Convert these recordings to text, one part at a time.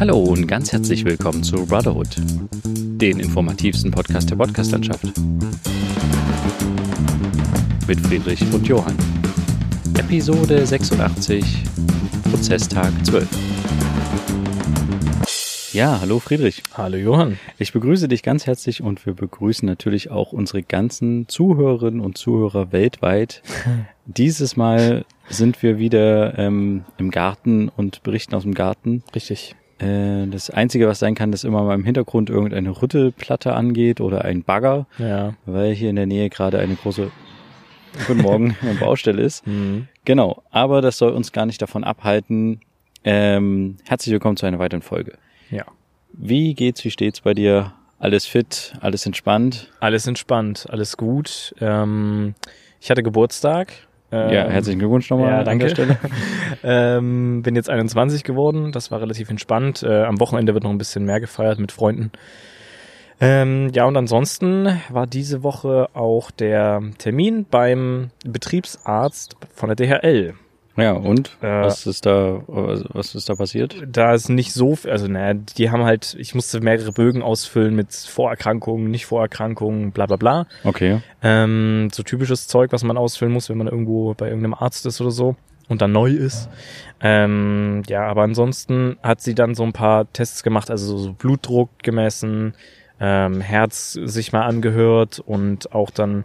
Hallo und ganz herzlich willkommen zu Brotherhood, den informativsten Podcast der Podcastlandschaft. Mit Friedrich und Johann. Episode 86, Prozesstag 12. Ja, hallo Friedrich. Hallo Johann. Ich begrüße dich ganz herzlich und wir begrüßen natürlich auch unsere ganzen Zuhörerinnen und Zuhörer weltweit. Dieses Mal sind wir wieder ähm, im Garten und berichten aus dem Garten. Richtig. Äh, das Einzige, was sein kann, dass immer mal im Hintergrund irgendeine Rüttelplatte angeht oder ein Bagger, Ja. weil hier in der Nähe gerade eine große Guten Morgen Baustelle ist. Mhm. Genau, aber das soll uns gar nicht davon abhalten. Ähm, herzlich willkommen zu einer weiteren Folge. Ja. Wie geht's, wie steht's bei dir? Alles fit, alles entspannt? Alles entspannt, alles gut. Ähm, ich hatte Geburtstag. Ähm, ja, herzlichen Glückwunsch nochmal ja, an danke. der Stelle. ähm, bin jetzt 21 geworden. Das war relativ entspannt. Äh, am Wochenende wird noch ein bisschen mehr gefeiert mit Freunden. Ähm, ja, und ansonsten war diese Woche auch der Termin beim Betriebsarzt von der DHL. Ja, und? Äh, was ist da, was ist da passiert? da ist nicht so, also naja, die haben halt, ich musste mehrere Bögen ausfüllen mit Vorerkrankungen, nicht Vorerkrankungen, bla bla bla. Okay. Ähm, so typisches Zeug, was man ausfüllen muss, wenn man irgendwo bei irgendeinem Arzt ist oder so und dann neu ist. Ähm, ja, aber ansonsten hat sie dann so ein paar Tests gemacht, also so Blutdruck gemessen, ähm, Herz sich mal angehört und auch dann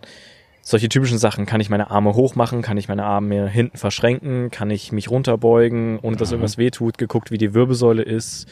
solche typischen Sachen. Kann ich meine Arme hoch machen? Kann ich meine Arme hinten verschränken? Kann ich mich runterbeugen, ohne dass irgendwas wehtut? Geguckt, wie die Wirbelsäule ist.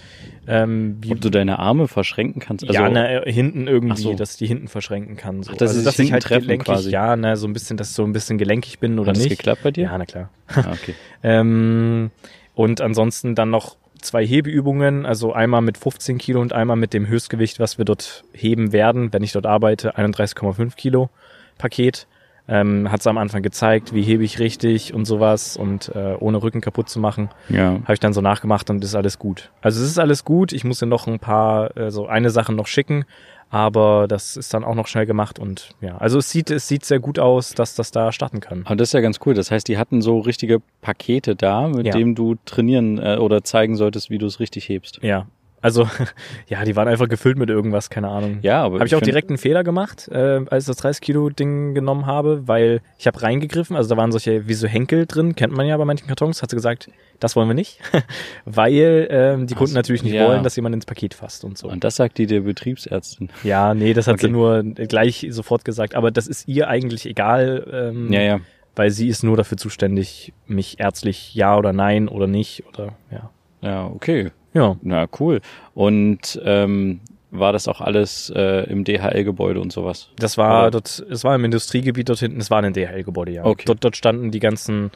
Ähm, wie, Ob du deine Arme verschränken kannst? Also, ja, na, äh, hinten irgendwie, so. dass ich die hinten verschränken kann. So. Ach, dass sie sich dass ich halt gelenkig, quasi. ja, na, so ein bisschen, dass ich so ein bisschen gelenkig bin oder hat das nicht. geklappt bei dir? Ja, na klar. Ah, okay. Ähm, und ansonsten dann noch zwei Hebeübungen, also einmal mit 15 Kilo und einmal mit dem Höchstgewicht, was wir dort heben werden, wenn ich dort arbeite, 31,5 Kilo Paket. Ähm, hat es am Anfang gezeigt, wie hebe ich richtig und sowas und äh, ohne Rücken kaputt zu machen. Ja. Habe ich dann so nachgemacht und ist alles gut. Also es ist alles gut. Ich muss dir noch ein paar, äh, so eine Sache noch schicken, aber das ist dann auch noch schnell gemacht und ja, also es sieht, es sieht sehr gut aus, dass das da starten kann. Aber das ist ja ganz cool. Das heißt, die hatten so richtige Pakete da, mit Ja. dem du trainieren äh, oder zeigen solltest, wie du es richtig hebst. Ja, also ja, die waren einfach gefüllt mit irgendwas, keine Ahnung. Ja, aber Habe ich auch find- direkt einen Fehler gemacht, äh, als ich das 30 Kilo Ding genommen habe, weil ich habe reingegriffen, also da waren solche wie so Henkel drin, kennt man ja bei manchen Kartons, hat sie gesagt, das wollen wir nicht, weil ähm, die Kunden so, natürlich nicht ja. wollen, dass jemand ins Paket fasst und so. Und das sagt die der Betriebsärztin. Ja, nee, das hat Okay. sie nur gleich sofort gesagt, aber das ist ihr eigentlich egal, ähm, Ja, ja. weil sie ist nur dafür zuständig, mich ärztlich ja oder nein oder nicht oder ja. Ja, okay. Ja, Na, cool. Und ähm, war das auch alles äh, im DHL-Gebäude und sowas? Das war Oder- dort, es war im Industriegebiet dort hinten, es war ein DHL-Gebäude, ja. Okay. Dort, dort standen die ganzen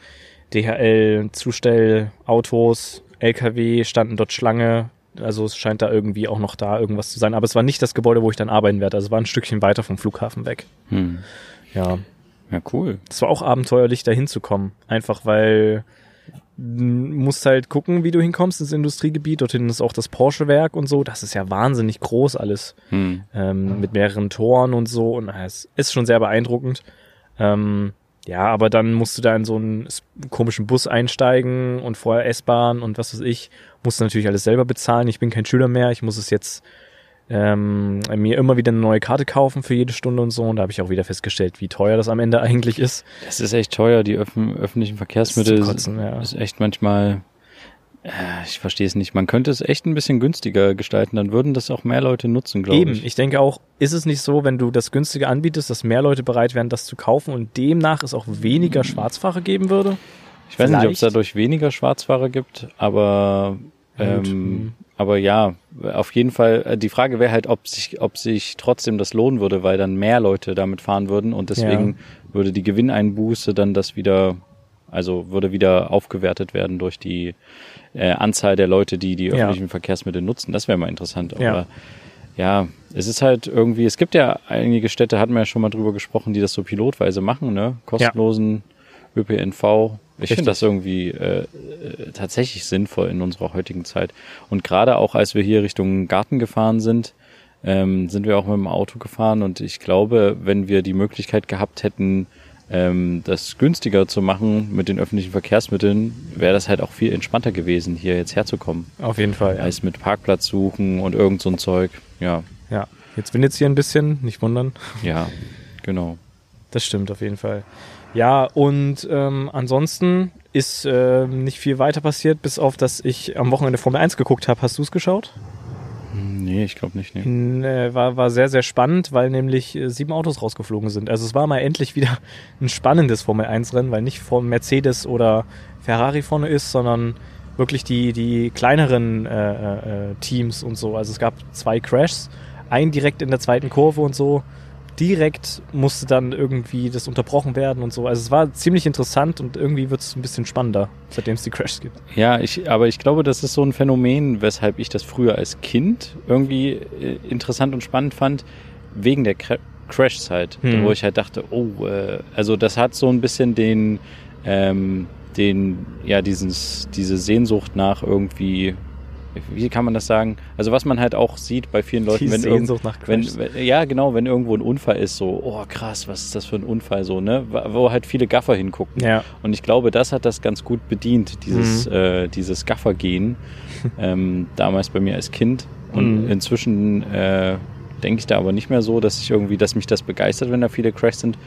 DHL-Zustellautos, LKW, standen dort Schlange. Also es scheint da irgendwie auch noch da irgendwas zu sein. Aber es war nicht das Gebäude, wo ich dann arbeiten werde. Also es war ein Stückchen weiter vom Flughafen weg. Hm. Ja. Ja, cool. Es war auch abenteuerlich, da hinzukommen. Einfach weil musst halt gucken, wie du hinkommst ins Industriegebiet. Dort hinten ist auch das Porsche-Werk und so. Das ist ja wahnsinnig groß alles Hm. ähm, mit mehreren Toren und so. Und äh, es ist schon sehr beeindruckend. Ähm, ja, aber dann musst du da in so einen komischen Bus einsteigen und vorher S-Bahn und was weiß ich. Musst du natürlich alles selber bezahlen. Ich bin kein Schüler mehr. Ich muss es jetzt ähm, mir immer wieder eine neue Karte kaufen für jede Stunde und so. Und da habe ich auch wieder festgestellt, wie teuer das am Ende eigentlich ist. Das ist echt teuer, die öffn öffentlichen Verkehrsmittel. Das ist Kotzen, ja. ist echt manchmal, äh, ich verstehe es nicht. Man könnte es echt ein bisschen günstiger gestalten, dann würden das auch mehr Leute nutzen, glaube Eben, ich. ich denke auch, ist es nicht so, wenn du das günstige anbietest, dass mehr Leute bereit wären, das zu kaufen und demnach es auch weniger Schwarzfahrer geben würde? Ich weiß nicht, ob es Vielleicht. dadurch weniger Schwarzfahrer gibt, aber. Ähm, Hm. aber ja, auf jeden Fall. äh, Die Frage wäre halt, ob sich, ob sich trotzdem das lohnen würde, weil dann mehr Leute damit fahren würden und deswegen würde die Gewinneinbuße dann das wieder, also würde wieder aufgewertet werden durch die äh, Anzahl der Leute, die die Ja. öffentlichen Verkehrsmittel nutzen. Das wäre mal interessant. Aber Ja. ja, es ist halt irgendwie, es gibt ja einige Städte, hatten wir ja schon mal drüber gesprochen, die das so pilotweise machen, ne? Kostenlosen ÖPNV. Ich finde das irgendwie äh, äh, tatsächlich sinnvoll in unserer heutigen Zeit. Und gerade auch, als wir hier Richtung Garten gefahren sind, ähm, sind wir auch mit dem Auto gefahren und ich glaube, wenn wir die Möglichkeit gehabt hätten, ähm, das günstiger zu machen mit den öffentlichen Verkehrsmitteln, wäre das halt auch viel entspannter gewesen, hier jetzt herzukommen. Auf jeden Fall. Ja. Als mit Parkplatz suchen und irgend so ein Zeug. Ja. Ja. Jetzt windet es hier ein bisschen, nicht wundern. Ja, genau. Das stimmt auf jeden Fall. Ja, und ähm, ansonsten ist äh, nicht viel weiter passiert, bis auf, dass ich am Wochenende Formel 1 geguckt habe. Hast du es geschaut? Nee, ich glaube nicht. Nee. Äh, war, war sehr, sehr spannend, weil nämlich äh, sieben Autos rausgeflogen sind. Also es war mal endlich wieder ein spannendes Formel 1-Rennen, weil nicht vor Mercedes oder Ferrari vorne ist, sondern wirklich die, die kleineren äh, äh, Teams und so. Also es gab zwei Crashs, ein direkt in der zweiten Kurve und so direkt musste dann irgendwie das unterbrochen werden und so. Also es war ziemlich interessant und irgendwie wird es ein bisschen spannender, seitdem es die Crashs gibt. Ja, ich, aber ich glaube, das ist so ein Phänomen, weshalb ich das früher als Kind irgendwie äh, interessant und spannend fand, wegen der Cra Crash-Zeit, hm. wo ich halt dachte, oh, äh, also das hat so ein bisschen den, ähm, den, ja, dieses, diese Sehnsucht nach irgendwie wie kann man das sagen? Also was man halt auch sieht bei vielen Leuten, wenn, irgend, wenn, wenn, ja genau, wenn irgendwo ein Unfall ist, so oh krass, was ist das für ein Unfall so, ne, wo halt viele Gaffer hingucken. Ja. Und ich glaube, das hat das ganz gut bedient, dieses mhm. äh, dieses Gaffer-Gehen, ähm, damals bei mir als Kind und mhm. inzwischen äh, denke ich da aber nicht mehr so, dass ich irgendwie, dass mich das begeistert, wenn da viele Crashs sind,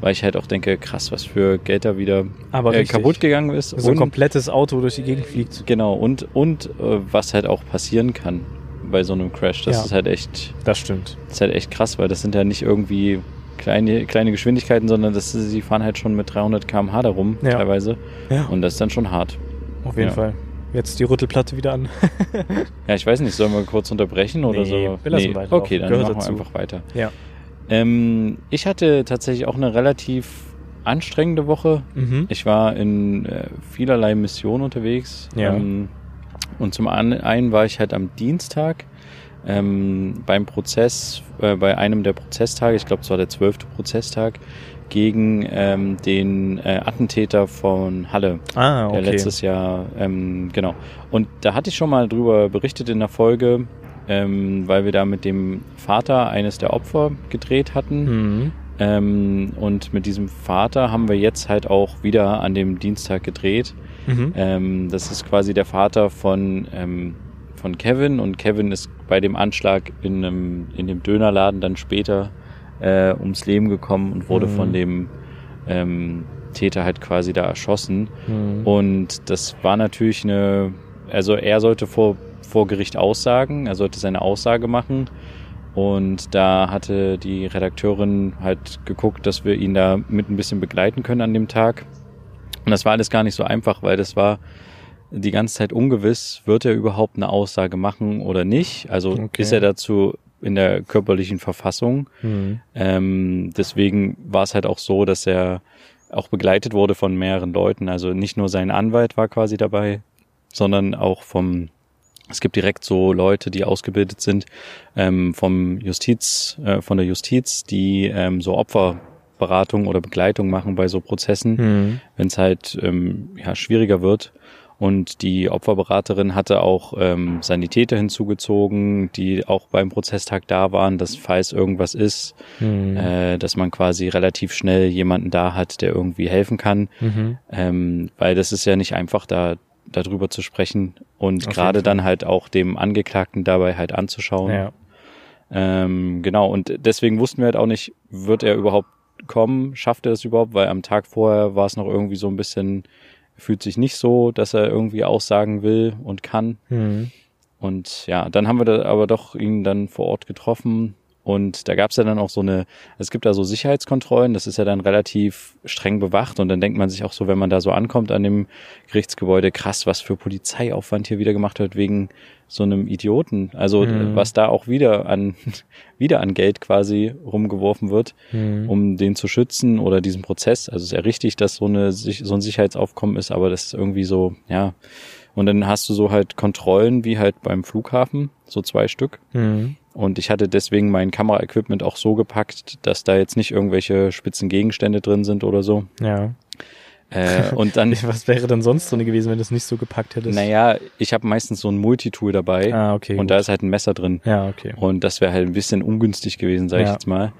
weil ich halt auch denke, krass, was für Geld da wieder äh, kaputt gegangen ist. So ein komplettes Auto durch die Gegend fliegt. Genau, und, und äh, was halt auch passieren kann bei so einem Crash. Das Ja. ist halt echt, Das stimmt. das ist halt echt krass, weil das sind ja nicht irgendwie kleine, kleine Geschwindigkeiten, sondern das, sie fahren halt schon mit 300 km/h da rum, Ja. teilweise. Ja. Und das ist dann schon hart. Auf jeden Ja. Fall. Jetzt die Rüttelplatte wieder an. Ja, ich weiß nicht, sollen wir kurz unterbrechen oder Nee, so? wir lassen weiter Okay, dann Gehört machen wir dazu. einfach weiter. Ja. Ähm, ich hatte tatsächlich auch eine relativ anstrengende Woche. Mhm. Ich war in äh, vielerlei Missionen unterwegs. Ja. Ähm, und zum einen war ich halt am Dienstag ähm, beim Prozess, äh, bei einem der Prozesstage, ich glaube es war der zwölfte Prozesstag, gegen ähm, den äh, Attentäter von Halle, Ah, der okay. letztes Jahr, ähm, genau. Und da hatte ich schon mal drüber berichtet in der Folge, ähm, weil wir da mit dem Vater eines der Opfer gedreht hatten. Mhm. Ähm, und mit diesem Vater haben wir jetzt halt auch wieder an dem Dienstag gedreht. Mhm. Ähm, das ist quasi der Vater von, ähm, von Kevin und Kevin ist bei dem Anschlag in, einem, in dem Dönerladen dann später äh, ums Leben gekommen und wurde Mhm. von dem ähm, Täter halt quasi da erschossen. Mhm. Und das war natürlich eine, also er sollte vor, vor Gericht aussagen, er sollte seine Aussage machen. Und da hatte die Redakteurin halt geguckt, dass wir ihn da mit ein bisschen begleiten können an dem Tag. Und das war alles gar nicht so einfach, weil das war die ganze Zeit ungewiss, wird er überhaupt eine Aussage machen oder nicht. Also Okay. ist er dazu in der körperlichen Verfassung. Mhm. Ähm, deswegen war es halt auch so, dass er auch begleitet wurde von mehreren Leuten. Also nicht nur sein Anwalt war quasi dabei, sondern auch vom, es gibt direkt so Leute, die ausgebildet sind ähm, vom Justiz, äh, von der Justiz, die ähm, so Opferberatung oder Begleitung machen bei so Prozessen, Mhm. wenn es halt ähm, ja, schwieriger wird. Und die Opferberaterin hatte auch ähm, Sanitäter hinzugezogen, die auch beim Prozesstag da waren, dass falls irgendwas ist, Mhm. äh, dass man quasi relativ schnell jemanden da hat, der irgendwie helfen kann. Mhm. Ähm, weil das ist ja nicht einfach, da darüber zu sprechen und Auf gerade dann halt auch dem Angeklagten dabei halt anzuschauen. Ja. Ähm, genau, und deswegen wussten wir halt auch nicht, wird er überhaupt kommen, schafft er es überhaupt, weil am Tag vorher war es noch irgendwie so ein bisschen, fühlt sich nicht so, dass er irgendwie aussagen will und kann. Mhm. Und ja, dann haben wir da aber doch ihn dann vor Ort getroffen und da gab es ja dann auch so eine, es gibt da so Sicherheitskontrollen, das ist ja dann relativ streng bewacht und dann denkt man sich auch so, wenn man da so ankommt an dem Gerichtsgebäude, krass, was für Polizeiaufwand hier wieder gemacht wird wegen so einem Idioten. Also Mhm. was da auch wieder an wieder an Geld quasi rumgeworfen wird, Mhm. um den zu schützen oder diesen Prozess. Also es ist ja richtig, dass so eine so ein Sicherheitsaufkommen ist, aber das ist irgendwie so, ja. Und dann hast du so halt Kontrollen wie halt beim Flughafen, so zwei Stück. Mhm. Und ich hatte deswegen mein Kameraequipment auch so gepackt, dass da jetzt nicht irgendwelche spitzen Gegenstände drin sind oder so. Ja. Äh, und dann, Was wäre denn sonst drin gewesen, wenn du es nicht so gepackt hättest? naja, ich habe meistens so ein Multitool dabei Ah, okay. und gut. da ist halt ein Messer drin. ja, okay. Und das wäre halt ein bisschen ungünstig gewesen, sage ich Ja. jetzt mal.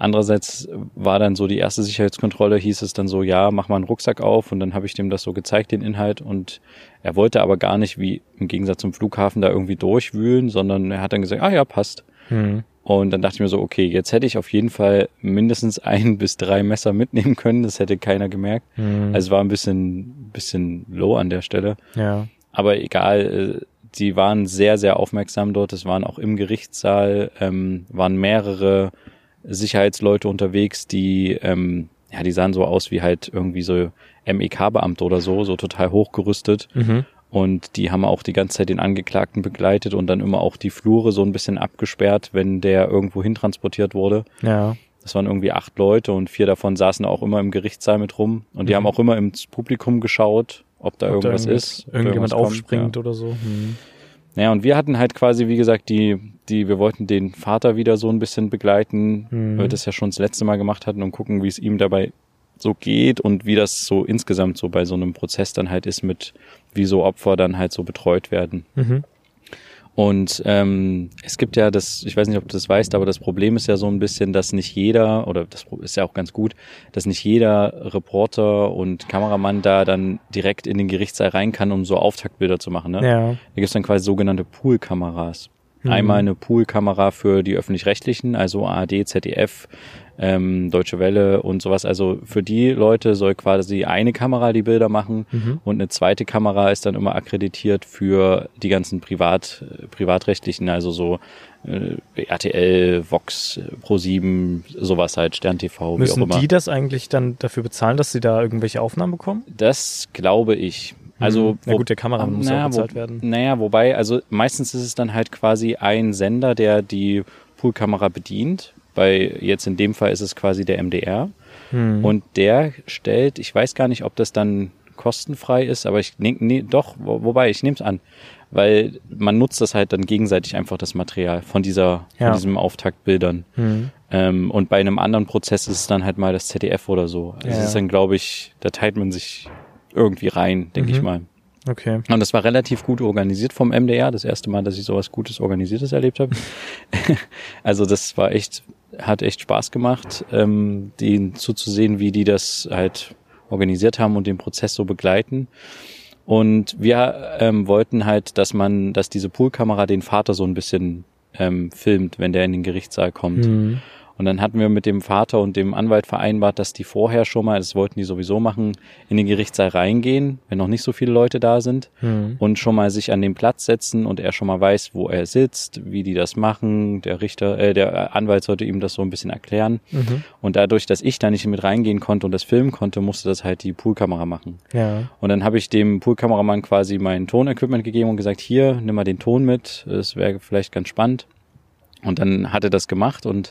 Andererseits war dann so die erste Sicherheitskontrolle, hieß es dann so, ja, mach mal einen Rucksack auf und dann habe ich dem das so gezeigt, den Inhalt und er wollte aber gar nicht, wie im Gegensatz zum Flughafen, da irgendwie durchwühlen, sondern er hat dann gesagt, ah ja, passt. Hm. Und dann dachte ich mir so, okay, jetzt hätte ich auf jeden Fall mindestens ein bis drei Messer mitnehmen können, das hätte keiner gemerkt. Hm. Also es war ein bisschen, bisschen low an der Stelle. ja. Aber egal, äh, die waren sehr, sehr aufmerksam dort. Es waren auch im Gerichtssaal, ähm, waren mehrere Sicherheitsleute unterwegs, die, ähm, ja, die sahen so aus wie halt irgendwie so MEK-Beamte oder so, so total hochgerüstet. Mhm. Und die haben auch die ganze Zeit den Angeklagten begleitet und dann immer auch die Flure so ein bisschen abgesperrt, wenn der irgendwo hintransportiert wurde. Ja. Das waren irgendwie acht Leute und vier davon saßen auch immer im Gerichtssaal mit rum. Und die Mhm. haben auch immer ins Publikum geschaut, ob da Ob da irgendwas irgend- ist. da Irgendjemand irgendwas kommt, aufspringt oder so. Hm. Ja, und wir hatten halt quasi, wie gesagt, die, die, wir wollten den Vater wieder so ein bisschen begleiten, Mhm. weil wir das ja schon das letzte Mal gemacht hatten und gucken, wie es ihm dabei so geht und wie das so insgesamt so bei so einem Prozess dann halt ist mit, wie so Opfer dann halt so betreut werden. Mhm. Und ähm, es gibt ja das, ich weiß nicht, ob du das weißt, aber das Problem ist ja so ein bisschen, dass nicht jeder, oder das ist ja auch ganz gut, dass nicht jeder Reporter und Kameramann da dann direkt in den Gerichtssaal rein kann, um so Auftaktbilder zu machen. Ne? Ja. Da gibt's dann quasi sogenannte Poolkameras. Mhm. Einmal eine Poolkamera für die öffentlich-rechtlichen, also ARD, ZDF, ähm, Deutsche Welle und sowas. Also für die Leute soll quasi eine Kamera die Bilder machen Mhm. und eine zweite Kamera ist dann immer akkreditiert für die ganzen Privat, privatrechtlichen, also so äh, RTL, Vox, äh, Pro7, sowas halt, Stern TV, wie Müssen auch immer. die das eigentlich dann dafür bezahlen, dass sie da irgendwelche Aufnahmen bekommen? Das glaube ich. Also, Mhm. Na wo- gut, der Kameramann muss ja naja, auch bezahlt wo, werden. Naja, wobei, also meistens ist es dann halt quasi ein Sender, der die Poolkamera bedient. Bei jetzt in dem Fall ist es quasi der MDR. Hm. Und der stellt, ich weiß gar nicht, ob das dann kostenfrei ist, aber ich ne, nee, doch, wo, wobei, ich nehme es an. Weil man nutzt das halt dann gegenseitig einfach das Material von dieser, Ja. von diesem Auftaktbildern. Hm. Ähm, und bei einem anderen Prozess ist es dann halt mal das ZDF oder so. Also Ja, es ist dann, glaube ich, da teilt man sich irgendwie rein, denke Mhm. ich mal. Okay. Und das war relativ gut organisiert vom MDR. Das erste Mal, dass ich sowas Gutes Organisiertes erlebt habe. also das war echt, hat echt Spaß gemacht, ähm, denen zuzusehen, wie die das halt organisiert haben und den Prozess so begleiten. Und wir ähm, wollten halt, dass man, dass diese Poolkamera den Vater so ein bisschen ähm, filmt, wenn der in den Gerichtssaal kommt. Hm. Und dann hatten wir mit dem Vater und dem Anwalt vereinbart, dass die vorher schon mal, das wollten die sowieso machen, in den Gerichtssaal reingehen, wenn noch nicht so viele Leute da sind Hm. und schon mal sich an den Platz setzen und er schon mal weiß, wo er sitzt, wie die das machen. Der Richter, äh, der Anwalt sollte ihm das so ein bisschen erklären. Mhm. Und dadurch, dass ich da nicht mit reingehen konnte und das filmen konnte, musste das halt die Poolkamera machen. Ja. Und dann habe ich dem Poolkameramann quasi mein Tonequipment gegeben und gesagt, hier, nimm mal den Ton mit, es wäre vielleicht ganz spannend. Und dann hat er das gemacht und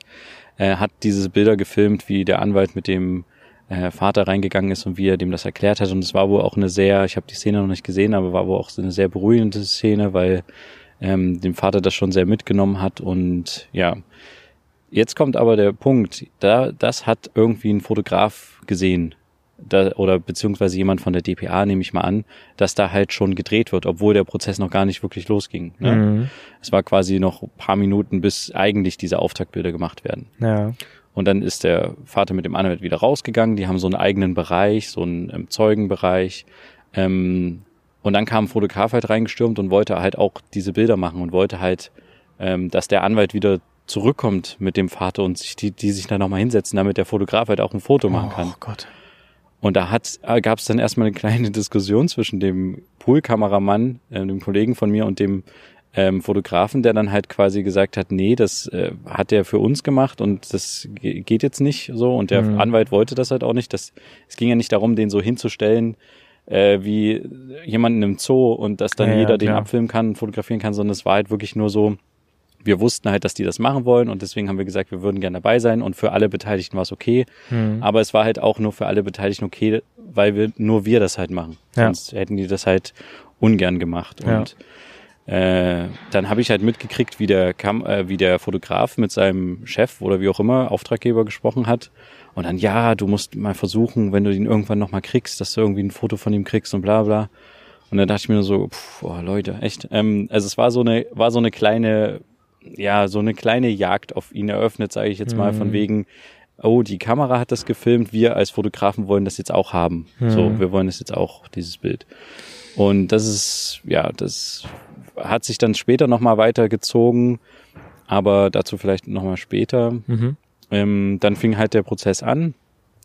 äh, hat diese Bilder gefilmt, wie der Anwalt mit dem äh, Vater reingegangen ist und wie er dem das erklärt hat. Und es war wohl auch eine sehr, ich habe die Szene noch nicht gesehen, aber war wohl auch so eine sehr beruhigende Szene, weil ähm, dem Vater das schon sehr mitgenommen hat. Und ja, jetzt kommt aber der Punkt, da das hat irgendwie ein Fotograf gesehen. Da, oder beziehungsweise jemand von der DPA, nehme ich mal an, dass da halt schon gedreht wird, obwohl der Prozess noch gar nicht wirklich losging. Ne? Mhm. Es war quasi noch ein paar Minuten, bis eigentlich diese Auftaktbilder gemacht werden. Ja. Und dann ist der Vater mit dem Anwalt wieder rausgegangen. Die haben so einen eigenen Bereich, so einen ähm, Zeugenbereich. Ähm, und dann kam ein Fotograf halt reingestürmt und wollte halt auch diese Bilder machen und wollte halt, ähm, dass der Anwalt wieder zurückkommt mit dem Vater und sich die, die sich da nochmal hinsetzen, damit der Fotograf halt auch ein Foto machen kann. Oh Gott. Und da hat, äh, gab es dann erstmal eine kleine Diskussion zwischen dem Poolkameramann, äh, dem Kollegen von mir und dem ähm, Fotografen, der dann halt quasi gesagt hat, nee, das äh, hat der für uns gemacht und das ge- geht jetzt nicht so. Und der Mhm. Anwalt wollte das halt auch nicht. Das, es ging ja nicht darum, den so hinzustellen, äh, wie jemanden im Zoo und dass dann Ja, ja, jeder den klar. abfilmen kann, fotografieren kann, sondern es war halt wirklich nur so, wir wussten halt, dass die das machen wollen und deswegen haben wir gesagt, wir würden gerne dabei sein und für alle Beteiligten war es okay. Hm. Aber es war halt auch nur für alle Beteiligten okay, weil wir nur wir das halt machen. Ja. Sonst hätten die das halt ungern gemacht. Ja. Und äh, dann habe ich halt mitgekriegt, wie der Kam äh, wie der Fotograf mit seinem Chef oder wie auch immer Auftraggeber gesprochen hat. Und dann, ja, du musst mal versuchen, wenn du ihn irgendwann nochmal kriegst, dass du irgendwie ein Foto von ihm kriegst und bla bla. Und dann dachte ich mir nur so, pff, oh, Leute, echt. Ähm, also es war so eine, war so eine kleine, ja, so eine kleine Jagd auf ihn eröffnet, sage ich jetzt mal, Mhm. von wegen, oh, die Kamera hat das gefilmt, wir als Fotografen wollen das jetzt auch haben. Mhm. So, wir wollen das jetzt auch, dieses Bild. Und das ist, ja, das hat sich dann später nochmal weitergezogen, aber dazu vielleicht nochmal später. Mhm. Ähm, dann fing halt der Prozess an.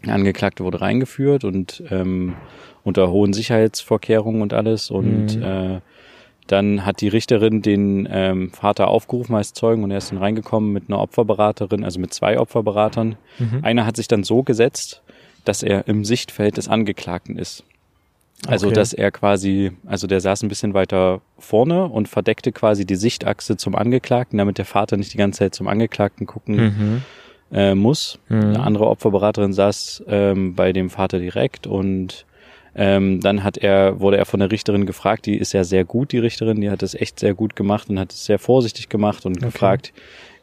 Der Angeklagte wurde reingeführt und ähm, unter hohen Sicherheitsvorkehrungen und alles. Und Mhm. äh, dann hat die Richterin den ähm, Vater aufgerufen als Zeugen und er ist dann reingekommen mit einer Opferberaterin, also mit zwei Opferberatern. Mhm. Einer hat sich dann so gesetzt, dass er im Sichtfeld des Angeklagten ist. Also, Okay. dass er quasi, also der saß ein bisschen weiter vorne und verdeckte quasi die Sichtachse zum Angeklagten, damit der Vater nicht die ganze Zeit zum Angeklagten gucken Mhm. äh, muss. Mhm. Eine andere Opferberaterin saß ähm, bei dem Vater direkt und ähm, dann hat er, wurde er von der Richterin gefragt, die ist ja sehr gut, die Richterin, die hat das echt sehr gut gemacht und hat es sehr vorsichtig gemacht und Okay. gefragt,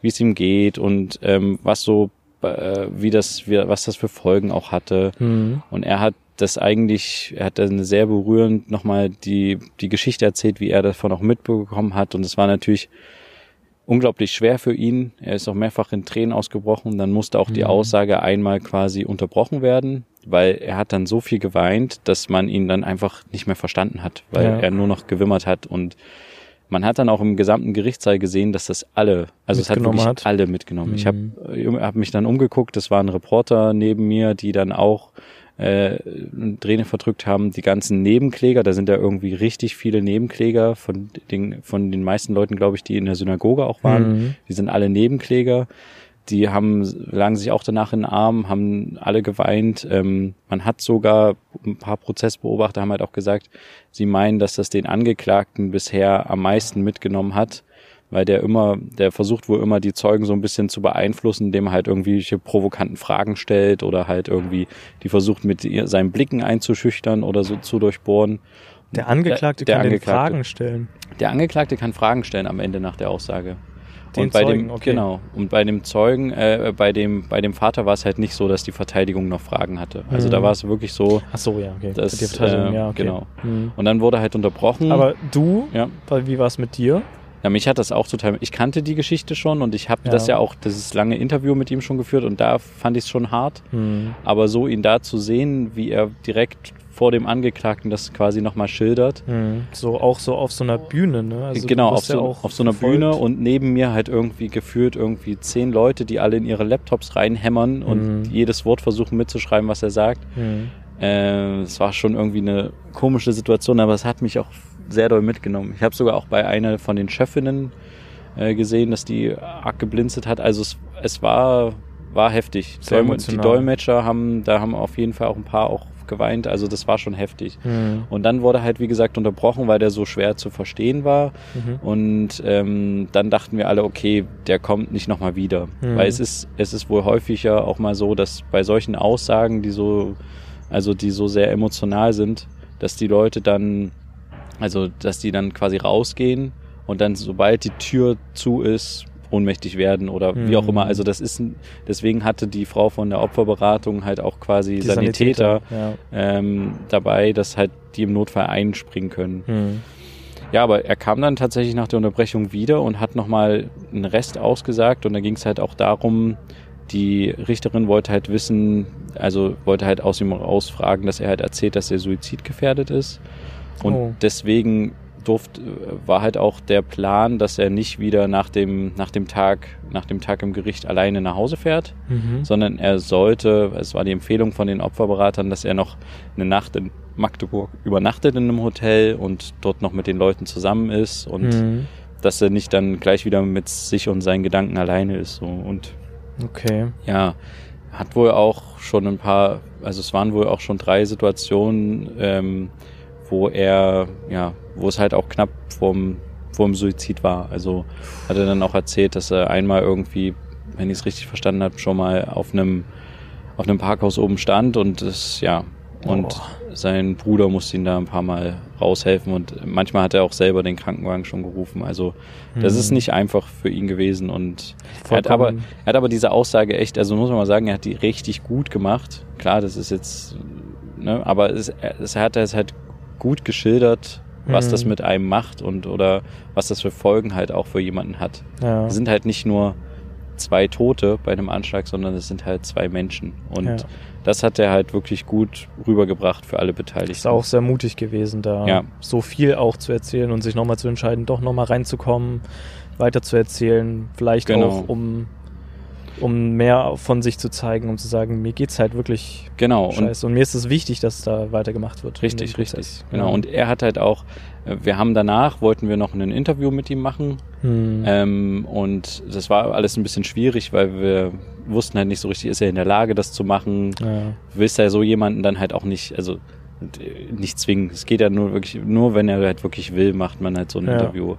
wie es ihm geht und ähm, was so, äh, wie das, wie, was das für Folgen auch hatte. Mhm. Und er hat das eigentlich, er hat dann sehr berührend nochmal die, die Geschichte erzählt, wie er davon auch mitbekommen hat. Und es war natürlich unglaublich schwer für ihn. Er ist auch mehrfach in Tränen ausgebrochen. Dann musste auch die Mhm. Aussage einmal quasi unterbrochen werden, weil er hat dann so viel geweint, dass man ihn dann einfach nicht mehr verstanden hat, weil Ja. er nur noch gewimmert hat und man hat dann auch im gesamten Gerichtssaal gesehen, dass das alle, also es hat Mitgenommen wirklich hat. alle mitgenommen. Ich habe Mhm. hab mich dann umgeguckt, es waren Reporter neben mir, die dann auch äh, Träne verdrückt haben, die ganzen Nebenkläger, da sind ja irgendwie richtig viele Nebenkläger von den, von den meisten Leuten, glaube ich, die in der Synagoge auch waren. Mhm. Die sind alle Nebenkläger. Die haben, lagen sich auch danach in den Armen, haben alle geweint. Ähm, man hat sogar, ein paar Prozessbeobachter haben halt auch gesagt, sie meinen, dass das den Angeklagten bisher am meisten mitgenommen hat, weil der immer, der versucht wohl immer die Zeugen so ein bisschen zu beeinflussen, indem er halt irgendwelche provokanten Fragen stellt oder halt irgendwie die versucht mit ihr, seinen Blicken einzuschüchtern oder so zu durchbohren. Der Angeklagte Der- der kann den Angeklagte. Fragen stellen. Der Angeklagte kann Fragen stellen am Ende nach der Aussage. Den und bei Zeugen, dem okay. genau und bei dem Zeugen, äh, bei dem bei dem Vater war es halt nicht so, dass die Verteidigung noch Fragen hatte. Also Mhm. da war es wirklich so, Ach so, ja, okay. dass Die Verteidigung, äh, ja, okay. genau. Mhm. Und dann wurde halt unterbrochen. Aber du, ja, wie war es mit dir? Ja, mich hat das auch total. Ich kannte die Geschichte schon und ich habe Ja. das ja auch dieses lange Interview mit ihm schon geführt und da fand ich es schon hart. Mhm. Aber so ihn da zu sehen, wie er direkt vor dem Angeklagten das quasi nochmal schildert. Mhm. So auch so auf so einer Bühne, ne? Also genau, auf ja so, auch auf so einer verfolgt. Bühne und neben mir halt irgendwie gefühlt irgendwie zehn Leute, die alle in ihre Laptops reinhämmern und Mhm. jedes Wort versuchen mitzuschreiben, was er sagt. Mhm. Äh, Es war schon irgendwie eine komische Situation, aber es hat mich auch sehr doll mitgenommen. Ich habe sogar auch bei einer von den Chefinnen äh, gesehen, dass die arg geblinzelt hat. Also es, es war, war heftig. Dolme- die. Dolmetscher haben, da haben auf jeden Fall auch ein paar auch geweint. Also das war schon heftig. Mhm. Und dann wurde halt, wie gesagt, unterbrochen, weil der so schwer zu verstehen war. Mhm. Und ähm, dann dachten wir alle, okay, der kommt nicht nochmal wieder. Mhm. Weil es ist, es ist wohl häufiger auch mal so, dass bei solchen Aussagen, die so, also die so sehr emotional sind, dass die Leute dann, also dass die dann quasi rausgehen und dann, sobald die Tür zu ist, ohnmächtig werden oder wie auch Mhm. immer. Also das ist, ein- deswegen hatte die Frau von der Opferberatung halt auch quasi Die Sanitäter, Ja. ähm, dabei, dass halt die im Notfall einspringen können. Mhm. Ja, aber er kam dann tatsächlich nach der Unterbrechung wieder und hat nochmal einen Rest ausgesagt und da ging es halt auch darum, die Richterin wollte halt wissen, also wollte halt aus ihm rausfragen, dass er halt erzählt, dass er suizidgefährdet ist. Und Oh. deswegen durft, war halt auch der Plan, dass er nicht wieder nach dem, nach dem Tag, nach dem Tag im Gericht alleine nach Hause fährt, Mhm. sondern er sollte, es war die Empfehlung von den Opferberatern, dass er noch eine Nacht in Magdeburg übernachtet in einem Hotel und dort noch mit den Leuten zusammen ist und Mhm. dass er nicht dann gleich wieder mit sich und seinen Gedanken alleine ist. So. Und Okay. ja, hat wohl auch schon ein paar, also es waren wohl auch schon drei Situationen, ähm, wo er, ja, wo es halt auch knapp vorm, vorm Suizid war. Also hat er dann auch erzählt, dass er einmal irgendwie, wenn ich es richtig verstanden habe, schon mal auf einem, auf einem Parkhaus oben stand und es, ja, und Oh. sein Bruder musste ihn da ein paar Mal raushelfen und manchmal hat er auch selber den Krankenwagen schon gerufen. Also das Mhm. ist nicht einfach für ihn gewesen und er hat, aber, er hat aber diese Aussage echt, also muss man mal sagen, er hat die richtig gut gemacht. Klar, das ist jetzt, ne, aber es, er- es hat es halt gut geschildert, was Mhm. das mit einem macht und oder was das für Folgen halt auch für jemanden hat. Ja. Es sind halt nicht nur zwei Tote bei einem Anschlag, sondern es sind halt zwei Menschen. Und Ja. das hat er halt wirklich gut rübergebracht für alle Beteiligten. Ist auch sehr mutig gewesen, da Ja. so viel auch zu erzählen und sich nochmal zu entscheiden, doch nochmal reinzukommen, weiter zu erzählen, vielleicht Genau. auch um, um mehr von sich zu zeigen, um zu sagen, mir geht's halt wirklich genau. Und scheiße. Und mir ist es wichtig, dass da weitergemacht wird. Richtig, richtig. Genau. Und er hat halt auch, äh, wir haben danach, wollten wir noch ein Interview mit ihm machen. Hm. Ähm, und das war alles ein bisschen schwierig, weil wir wussten halt nicht so richtig, ist er in der Lage, das zu machen. ja. Du willst ja so jemanden dann halt auch nicht, also nicht zwingen. Es geht ja nur wirklich, nur wenn er halt wirklich will, macht man halt so ein Ja. Interview.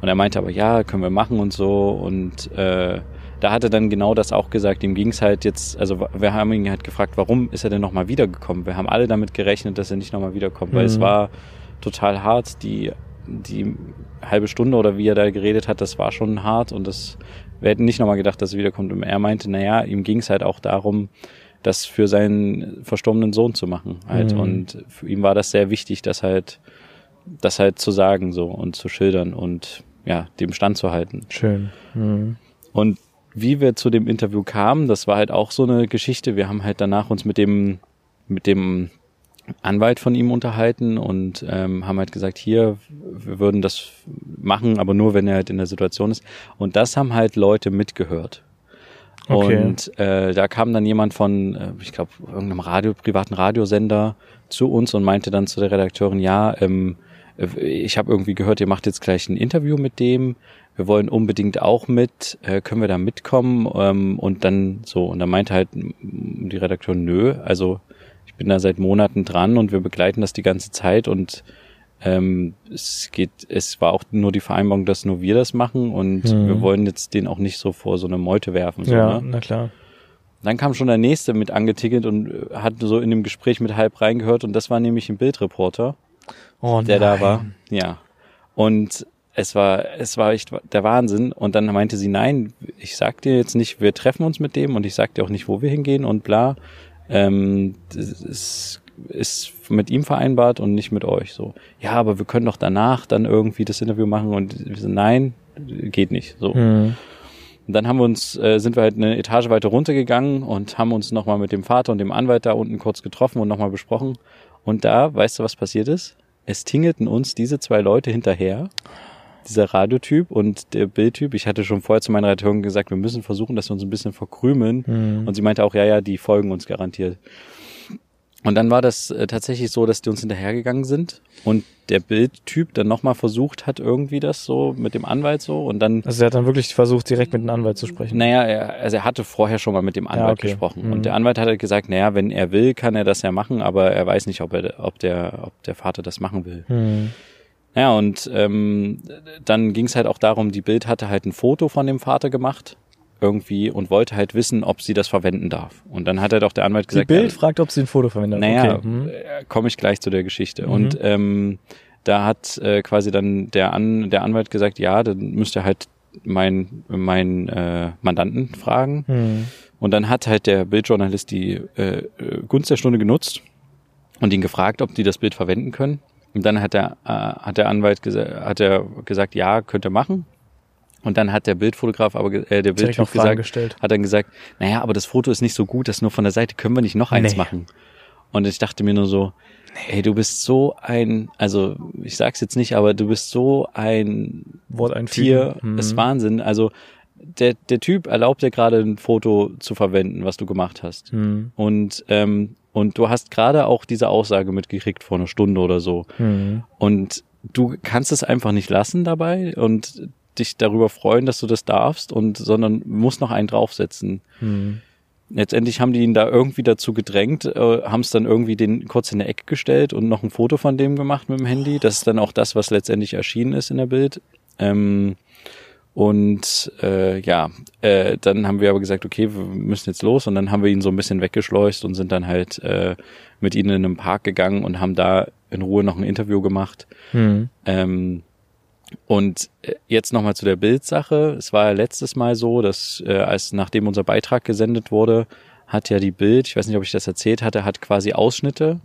Und er meinte aber, ja, können wir machen und so. Und äh, da hat er dann genau das auch gesagt. Ihm ging es halt jetzt, also wir haben ihn halt gefragt, warum ist er denn nochmal wiedergekommen? Wir haben alle damit gerechnet, dass er nicht nochmal wiederkommt, weil es Mhm. war total hart. Die, die halbe Stunde oder wie er da geredet hat, das war schon hart und das, wir hätten nicht nochmal gedacht, dass er wiederkommt. Und er meinte, naja, ihm ging es halt auch darum, das für seinen verstorbenen Sohn zu machen halt. Mhm. Und für ihn war das sehr wichtig, das halt, das halt zu sagen so und zu schildern und ja, dem Stand zu halten. Schön. Hm. Und wie wir zu dem Interview kamen, das war halt auch so eine Geschichte. Wir haben halt danach uns mit dem, mit dem Anwalt von ihm unterhalten und ähm, haben halt gesagt, hier, wir würden das machen, aber nur, wenn er halt in der Situation ist. Und das haben halt Leute mitgehört. Okay. Und äh, da kam dann jemand von, äh, ich glaube, irgendeinem Radio, privaten Radiosender zu uns und meinte dann zu der Redakteurin, ja, ähm, äh, ich habe irgendwie gehört, ihr macht jetzt gleich ein Interview mit dem. Wir wollen unbedingt auch mit, äh, können wir da mitkommen? Ähm, und dann so, und dann meinte halt die Redakteurin, nö, also ich bin da seit Monaten dran und wir begleiten das die ganze Zeit und ähm, es geht, es war auch nur die Vereinbarung, dass nur wir das machen und Mhm. wir wollen jetzt den auch nicht so vor so eine Meute werfen. So, Ja, ne? na klar. Dann kam schon der nächste mit angetickelt und äh, hat so in dem Gespräch mit halb reingehört und das war nämlich ein Bildreporter, Oh, der nein. da war. Ja. Und es war, es war echt der Wahnsinn. Und dann meinte sie, nein, ich sag dir jetzt nicht, wir treffen uns mit dem und ich sag dir auch nicht, wo wir hingehen und bla. Ähm, das ist, mit ihm vereinbart und nicht mit euch so. Ja, aber wir können doch danach dann irgendwie das Interview machen und wir so, nein, geht nicht. So. Hm. Und dann haben wir uns, äh, sind wir halt eine Etage weiter runtergegangen und haben uns nochmal mit dem Vater und dem Anwalt da unten kurz getroffen und nochmal besprochen. Und da, weißt du, was passiert ist? Es tingelten uns diese zwei Leute hinterher. Dieser Radiotyp und der Bildtyp. Ich hatte schon vorher zu meiner Redakteurin gesagt, wir müssen versuchen, dass wir uns ein bisschen verkrümeln. Hm. Und sie meinte auch, ja, ja, die folgen uns garantiert. Und dann war das äh, tatsächlich so, dass die uns hinterhergegangen sind und der Bildtyp dann nochmal versucht hat, irgendwie das so mit dem Anwalt so und dann Also er hat dann wirklich versucht, direkt mit dem Anwalt zu sprechen. naja, er, also er hatte vorher schon mal mit dem Anwalt okay. gesprochen. Mhm. Und der Anwalt hat halt gesagt, naja, wenn er will, kann er das ja machen, aber er weiß nicht, ob er, ob der, ob der Vater das machen will. Hm. Ja, und ähm, dann ging es halt auch darum, die Bild hatte halt ein Foto von dem Vater gemacht irgendwie und wollte halt wissen, ob sie das verwenden darf. Und dann hat halt auch der Anwalt Die gesagt, Bild ja, fragt, ob sie ein Foto verwendet. naja, Okay. Äh, komme ich gleich zu der Geschichte. Mhm. Und ähm, da hat äh, quasi dann der, An der Anwalt gesagt, ja, dann müsst ihr halt meinen mein, äh, Mandanten fragen. Hm. Und dann hat halt der Bildjournalist die äh, äh, Gunst der Stunde genutzt und ihn gefragt, ob die das Bild verwenden können. Und dann hat der, äh, hat der Anwalt gesa hat er gesagt, ja, könnt ihr machen. Und dann hat der Bildfotograf, aber äh, der Bildtyp gesagt, gestellt. hat dann gesagt, naja, aber das Foto ist nicht so gut, das nur von der Seite können wir nicht noch eins Nee. machen. Und ich dachte mir nur so, ey, du bist so ein, also ich sag's jetzt nicht, aber du bist so ein Wort einfügen. Tier, Hm. ist Wahnsinn. Also der, der Typ erlaubt dir gerade ein Foto zu verwenden, was du gemacht hast. Hm. Und, ähm, und du hast gerade auch diese Aussage mitgekriegt vor einer Stunde oder so. Hm. Und du kannst es einfach nicht lassen dabei und dich darüber freuen, dass du das darfst und, sondern musst noch einen draufsetzen. Hm. Letztendlich haben die ihn da irgendwie dazu gedrängt, äh, haben es dann irgendwie den kurz in der Ecke gestellt und noch ein Foto von dem gemacht mit dem Handy. Das ist dann auch das, was letztendlich erschienen ist in der Bild. Ähm, und äh, ja, äh, dann haben wir aber gesagt, okay, wir müssen jetzt los und dann haben wir ihn so ein bisschen weggeschleust und sind dann halt äh, mit ihnen in einen Park gegangen und haben da in Ruhe noch ein Interview gemacht. Hm. Ähm, und äh, jetzt nochmal zu der Bildsache. Es war ja letztes Mal so, dass äh, als nachdem unser Beitrag gesendet wurde, hat ja die Bild, ich weiß nicht, ob ich das erzählt hatte, hat quasi Ausschnitte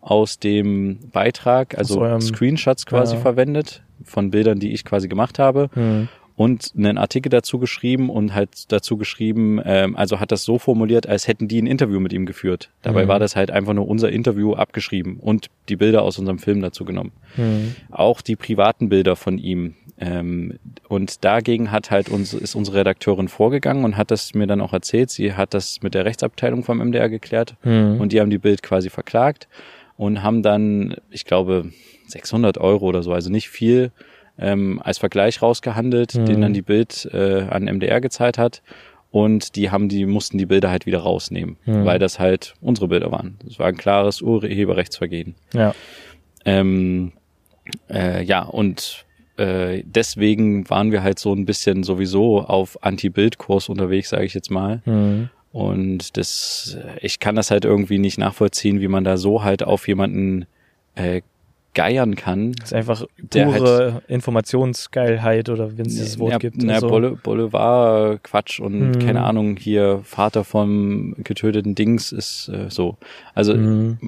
aus dem Beitrag, also eurem- Screenshots quasi Ja. verwendet von Bildern, die ich quasi gemacht habe. Hm. Und einen Artikel dazu geschrieben und halt dazu geschrieben, ähm, also hat das so formuliert, als hätten die ein Interview mit ihm geführt. Dabei Mhm. war das halt einfach nur unser Interview abgeschrieben und die Bilder aus unserem Film dazu genommen. Mhm. Auch die privaten Bilder von ihm. Ähm, und dagegen hat halt uns, ist unsere Redakteurin vorgegangen und hat das mir dann auch erzählt. Sie hat das mit der Rechtsabteilung vom MDR geklärt Mhm. und die haben die Bild quasi verklagt und haben dann, ich glaube, 600 Euro oder so, also nicht viel, ähm, als Vergleich rausgehandelt, Mhm. den dann die Bild äh, an MDR gezahlt hat. Und die haben, die mussten die Bilder halt wieder rausnehmen, Mhm. weil das halt unsere Bilder waren. Das war ein klares Urheberrechtsvergehen. Ja. Ähm, äh, ja, und äh, deswegen waren wir halt so ein bisschen sowieso auf Anti-Bild-Kurs unterwegs, sage ich jetzt mal. Mhm. Und das, ich kann das halt irgendwie nicht nachvollziehen, wie man da so halt auf jemanden äh, geiern kann. Das ist einfach Der pure Informationsgeilheit oder wenn es dieses Wort ja, gibt. Na, also, Bolle, Boulevard, Quatsch und Mhm. keine Ahnung, hier Vater vom getöteten Dings ist äh, so. Also Mhm.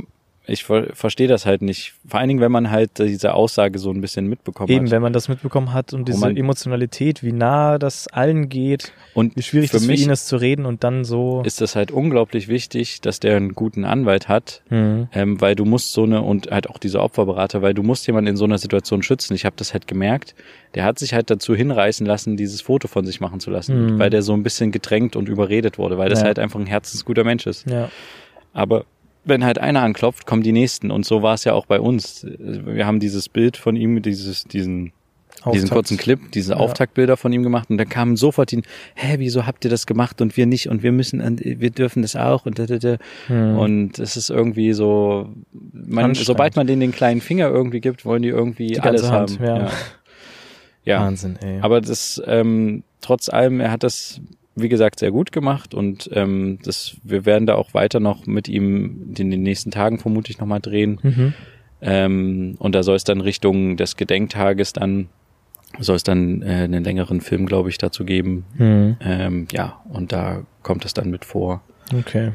Ich ver verstehe das halt nicht. Vor allen Dingen, wenn man halt diese Aussage so ein bisschen mitbekommen Eben, hat. wenn man das mitbekommen hat und diese Emotionalität, wie nah das allen geht, Und wie schwierig für das für mich ihn ist zu reden und dann so. ist das halt unglaublich wichtig, dass der einen guten Anwalt hat, Mhm. ähm, weil du musst so eine und halt auch diese Opferberater, weil du musst jemanden in so einer Situation schützen. Ich habe das halt gemerkt. Der hat sich halt dazu hinreißen lassen, dieses Foto von sich machen zu lassen, Mhm. weil der so ein bisschen gedrängt und überredet wurde, weil das Ja. halt einfach ein herzensguter Mensch ist. Ja. Aber wenn halt einer anklopft, kommen die nächsten und so war es ja auch bei uns. Wir haben dieses Bild von ihm, dieses diesen diesen Auftakt. kurzen Clip, diese Ja. Auftaktbilder von ihm gemacht und dann kamen sofort die, hä, wieso habt ihr das gemacht und wir nicht und wir müssen, und wir dürfen das auch und da, da, da. Mhm. Und es ist irgendwie so, man, sobald man denen den kleinen Finger irgendwie gibt, wollen die irgendwie Die alles Hand, haben. ja. ja. ja. Wahnsinn, ey. Aber das, ähm, trotz allem, er hat das, wie gesagt, sehr gut gemacht und ähm, das, wir werden da auch weiter noch mit ihm in den nächsten Tagen vermutlich nochmal drehen. mhm. Ähm, und da soll es dann Richtung des Gedenktages dann, soll es dann äh, einen längeren Film, glaube ich, dazu geben. Mhm. Ähm, ja, und da kommt es dann mit vor. Okay.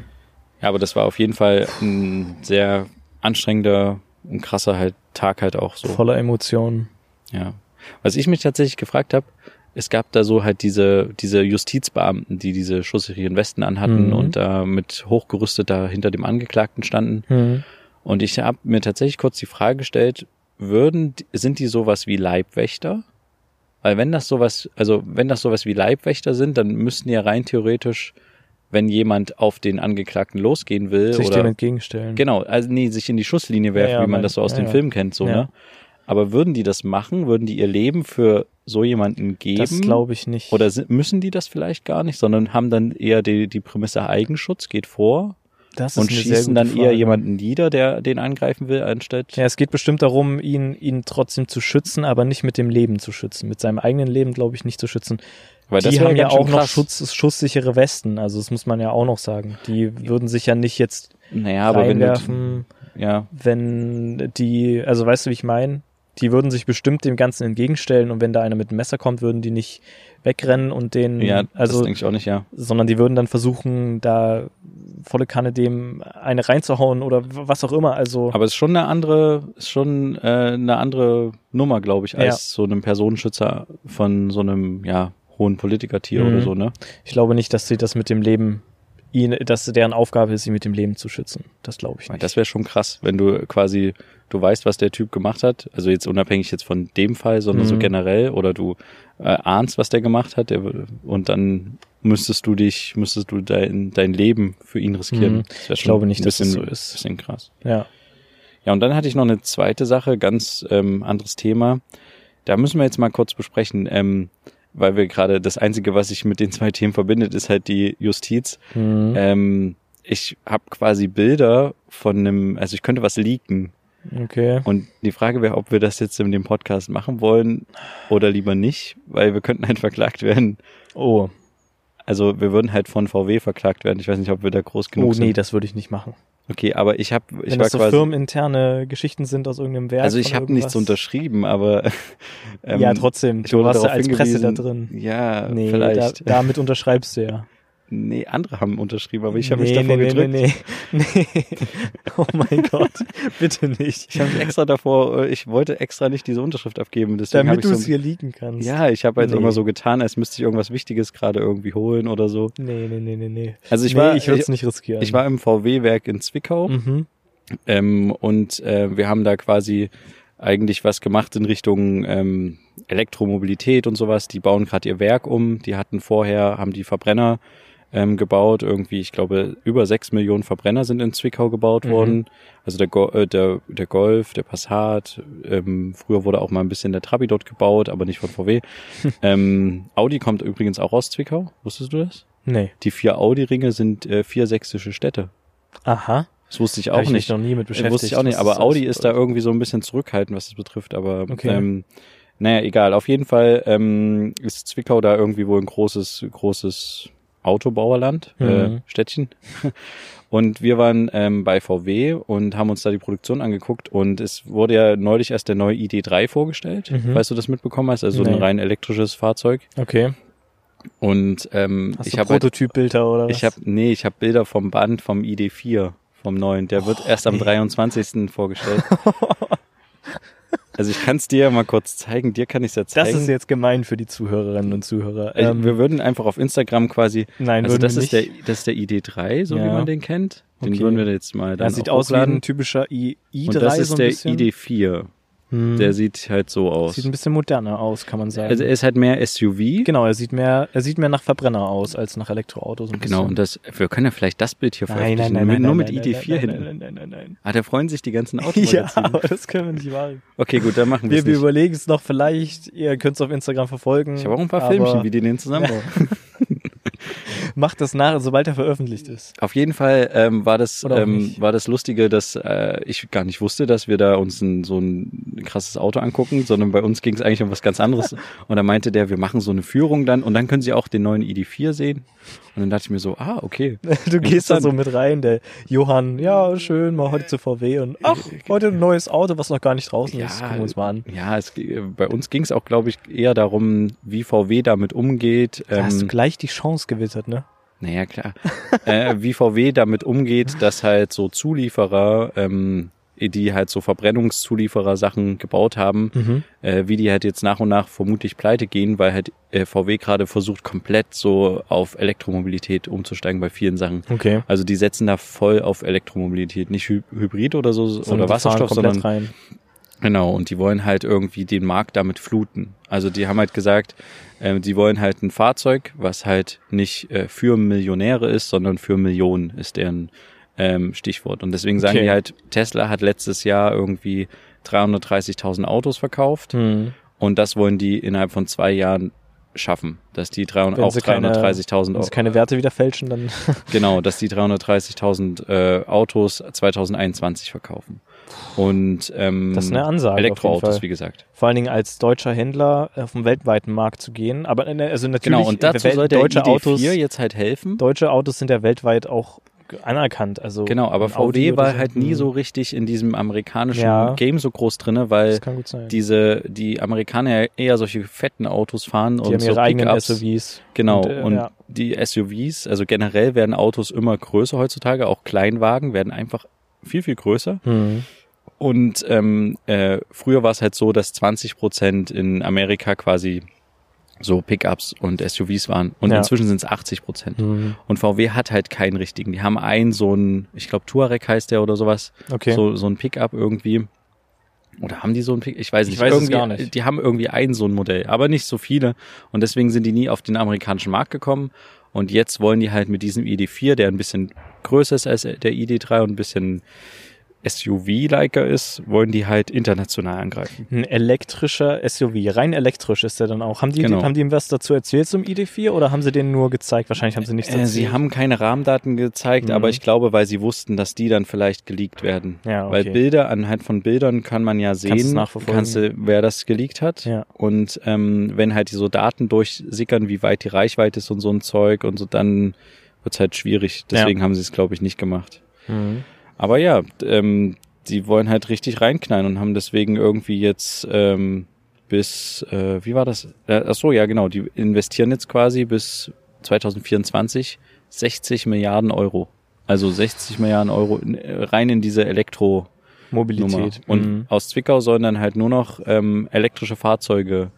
Ja, aber das war auf jeden Fall ein sehr anstrengender und krasser halt Tag halt auch so. Voller Emotionen. Ja. Was ich mich tatsächlich gefragt habe, es gab da so halt diese, diese Justizbeamten, die diese schusssicheren Westen anhatten Mhm. und da mit hochgerüstet da hinter dem Angeklagten standen. Mhm. Und ich habe mir tatsächlich kurz die Frage gestellt, würden, sind die sowas wie Leibwächter? Weil wenn das sowas, also wenn das sowas wie Leibwächter sind, dann müssten ja rein theoretisch, wenn jemand auf den Angeklagten losgehen will Sich oder dem entgegenstellen. genau, also nee, sich in die Schusslinie werfen, Ja, ja, wie man das so aus ja, den. Filmen kennt, so Ja. ne? Aber würden die das machen? Würden die ihr Leben für so jemanden geben? Das glaube ich nicht. Oder müssen die das vielleicht gar nicht, sondern haben dann eher die, die Prämisse Eigenschutz geht vor das und schießen dann eher jemanden nieder, der den angreifen will, anstatt. Ja, es geht bestimmt darum, ihn, ihn trotzdem zu schützen, aber nicht mit dem Leben zu schützen. Mit seinem eigenen Leben, glaube ich, nicht zu schützen. Weil die haben ja auch noch. Schutz, schusssichere Westen, also das muss man ja auch noch sagen. Die würden sich ja nicht jetzt Naja, aber wenn ja, wenn die, also weißt du, wie ich meine? Die würden sich bestimmt dem Ganzen entgegenstellen und wenn da einer mit einem Messer kommt, würden die nicht wegrennen und den, ja, das also, denke ich auch nicht, ja. sondern die würden dann versuchen, da volle Kanne dem eine reinzuhauen oder was auch immer. Also Aber es ist schon eine andere, ist schon äh, eine andere Nummer, glaube ich, als so einem Personenschützer von so einem, ja, hohen Politikertier Mhm. oder so, ne? ich glaube nicht, dass sie das mit dem Leben, ihn, dass deren Aufgabe ist, sie mit dem Leben zu schützen. Das glaube ich nicht. Das wäre schon krass, wenn du quasi, du weißt, was der Typ gemacht hat, also jetzt unabhängig jetzt von dem Fall, sondern so Mhm. generell, oder du äh, ahnst, was der gemacht hat, der, und dann müsstest du dich, müsstest du dein, dein Leben für ihn riskieren. Mhm. Das Ich glaube nicht, ein dass das bisschen, so ist. Bisschen krass. ja. Ja, und dann hatte ich noch eine zweite Sache, ganz ähm, anderes Thema. Da müssen wir jetzt mal kurz besprechen, ähm, weil wir gerade das Einzige, was sich mit den zwei Themen verbindet, ist halt die Justiz. Mhm. Ähm, ich habe quasi Bilder von einem, also ich könnte was leaken. Okay. Und die Frage wäre, ob wir das jetzt in dem Podcast machen wollen oder lieber nicht, weil wir könnten halt verklagt werden. Oh, Also wir würden halt von VW verklagt werden. Ich weiß nicht, ob wir da groß genug oh nee, sind. das würde ich nicht machen. Okay, aber ich habe, ich Wenn war das so quasi, firmeninterne Geschichten sind aus irgendeinem Werk. also ich habe nichts unterschrieben, aber ähm, ja, trotzdem. ich Du wurde warst ja als Presse da drin. Ja, Nee, da, vielleicht. damit unterschreibst du ja. Nee, andere haben unterschrieben, aber ich habe nee, mich davor nee, gedrückt. Nee, nee, nee. Oh mein Gott, bitte nicht. Ich habe mich extra davor, äh, ich wollte extra nicht diese Unterschrift abgeben. Deswegen Damit du so, es hier liegen kannst. Ja, ich habe halt Nee. immer so getan, als müsste ich irgendwas Wichtiges gerade irgendwie holen oder so. Nee, nee, nee, nee, nee. Also ich nee, war, ich würde es ich, nicht riskieren. ich war im VW-Werk in Zwickau Mhm. ähm, und äh, wir haben da quasi eigentlich was gemacht in Richtung ähm, Elektromobilität und sowas. Die bauen gerade ihr Werk um. Die hatten vorher, haben die Verbrenner ähm, gebaut. Irgendwie, ich glaube, über sechs Millionen Verbrenner sind in Zwickau gebaut Mhm. worden. Also der, Go äh, der, der Golf, der Passat. Ähm, früher wurde auch mal ein bisschen der Trabi dort gebaut, aber nicht von VW. ähm, Audi kommt übrigens auch aus Zwickau. Wusstest du das? Nee. Die vier Audi-Ringe sind äh, vier sächsische Städte. Aha. Das wusste ich Hab auch ich mich nicht. noch nie mit Äh, beschäftigt. Wusste ich auch nicht, aber das Audi ist da irgendwie so ein bisschen zurückhaltend, was das betrifft. Aber Okay. ähm, naja, egal. Auf jeden Fall ähm, ist Zwickau da irgendwie wohl ein großes, großes Autobauerland, äh, Mhm. Städtchen. Und wir waren ähm, bei VW und haben uns da die Produktion angeguckt und es wurde ja neulich erst der neue ID3 vorgestellt. Mhm. Weißt du das mitbekommen hast? Also Nee. ein rein elektrisches Fahrzeug. Okay. Und ähm, Hast ich habe halt, Prototypbilder oder was? ich habe nee, ich habe Bilder vom Band vom ID4 vom neuen. Der wird erst am nee. 23. vorgestellt. also ich kann es dir ja mal kurz zeigen. Dir kann ich es ja das zeigen. ist jetzt gemein für die Zuhörerinnen und Zuhörer. Also Ähm, wir würden einfach auf Instagram quasi. nein, Also das ist der, das ist der ID3, so wie Ja. man den kennt. Den Okay. würden wir jetzt mal dann Das sieht aus wie ein typischer I i3 Und das ist so der bisschen. ID4. Hm. Der sieht halt so aus. Sieht ein bisschen moderner aus, kann man sagen. Also er ist halt mehr SUV. genau, er sieht mehr, er sieht mehr nach Verbrenner aus als nach Elektroautos. Ein Genau, und das, wir können ja vielleicht das Bild hier nein, veröffentlichen. nein, nein, nein, nur nein, mit nein, ID4 nein, hinten. Nein, nein, nein, nein, Ah, da freuen sich die ganzen. Automagazine. Ja, das können wir nicht machen. Okay, gut, dann machen wir Wir, es wir nicht. überlegen es noch vielleicht, ihr könnt es auf Instagram verfolgen. Ich habe auch ein paar Filmchen, wie die den zusammenbauen. Macht das nach, sobald er veröffentlicht ist. Auf jeden Fall ähm, war das ähm, war das Lustige, dass äh, ich gar nicht wusste, dass wir da uns ein, so ein krasses Auto angucken, sondern bei uns ging es eigentlich um was ganz anderes. Und da meinte der, wir machen so eine Führung dann und dann können Sie auch den neuen ID4 sehen. Und dann dachte ich mir so, ah okay. Du gehst da so mit rein, der Johann, ja, schön, mal heute zu VW und ach, heute ein neues Auto, was noch gar nicht draußen ist. Gucken wir uns mal an. Ja, es, äh, bei uns ging es auch, glaube ich, eher darum, wie VW damit umgeht. Da hast du Ähm, gleich die Chance gewittert, ne? Naja, klar. äh, wie VW damit umgeht, dass halt so Zulieferer, ähm, die halt so Verbrennungszulieferer Sachen gebaut haben, Mhm. äh, wie die halt jetzt nach und nach vermutlich pleite gehen, weil halt äh, VW gerade versucht, komplett so auf Elektromobilität umzusteigen bei vielen Sachen. Okay. Also die setzen da voll auf Elektromobilität, nicht Hy Hybrid oder so Sondern oder Wasserstoff, sondern rein. Genau. Und die wollen halt irgendwie den Markt damit fluten. Also die haben halt gesagt, äh, die wollen halt ein Fahrzeug, was halt nicht äh, für Millionäre ist, sondern für Millionen ist deren ähm, Stichwort. Und deswegen sagen Okay. die halt, Tesla hat letztes Jahr irgendwie 330.000 Autos verkauft. Mhm. Und das wollen die innerhalb von zwei Jahren schaffen, dass die 300, Wenn auch sie keine- 330.000 Wenn sie keine Werte wieder fälschen, dann genau, dass die 330.000 äh, Autos 2021 verkaufen. Und ähm, Das ist eine Ansage auf jeden Elektroautos, Fall. wie gesagt. vor allen Dingen als deutscher Händler auf dem weltweiten Markt zu gehen. Aber äh, also natürlich Genau, und dazu soll der deutsche ID4 Autos, jetzt halt helfen. deutsche Autos sind ja weltweit auch anerkannt. Also Genau, aber oder war halt nie Mhm. so richtig in diesem amerikanischen Ja. Game so groß drinne, weil diese die Amerikaner ja eher solche fetten Autos fahren Die und haben so ihre eigenen. SUVs. Genau, Und, und, äh, ja. die SUVs, also generell werden Autos immer größer heutzutage, auch Kleinwagen werden einfach viel, viel größer. Mhm. Und ähm, äh, früher war es halt so, dass 20 Prozent in Amerika quasi so Pickups und SUVs waren. Und Ja. inzwischen sind es 80 Prozent. Mhm. Und VW hat halt keinen richtigen. Die haben einen so einen, ich glaube Touareg heißt der oder sowas, Okay. so, so ein Pickup irgendwie. Oder haben die so ein Pickup? Ich weiß Ich nicht. weiß es gar nicht. Die haben irgendwie ein so ein Modell, aber nicht so viele. Und deswegen sind die nie auf den amerikanischen Markt gekommen. Und jetzt wollen die halt mit diesem ID4, der ein bisschen größer ist als der ID3 und ein bisschen SUV-liker ist, wollen die halt international angreifen. Ein elektrischer SUV, rein elektrisch ist der dann auch. Haben die, Genau. haben die ihm was dazu erzählt zum ID4 oder haben sie den nur gezeigt? Wahrscheinlich haben sie nichts Äh, sie haben keine Rahmendaten gezeigt, Mhm. aber ich glaube, weil sie wussten, dass die dann vielleicht geleakt werden. Ja, okay. Weil Bilder, anhand von Bildern kann man ja Kannst sehen, nachverfolgen. kannst du, wer das geleakt hat. Ja. Und ähm, wenn halt die so Daten durchsickern, wie weit die Reichweite ist und so ein Zeug und so, dann wird's halt schwierig. Deswegen haben sie es, glaube ich, nicht gemacht. Mhm. Aber ja, ähm, die wollen halt richtig reinknallen und haben deswegen irgendwie jetzt ähm, bis, äh, wie war das? Äh, ach so, ja genau, die investieren jetzt quasi bis 2024 60 Milliarden Euro. Also 60 Milliarden Euro in, äh, rein in diese Elektro Mobilität. Und Mhm. aus Zwickau sollen dann halt nur noch ähm, elektrische Fahrzeuge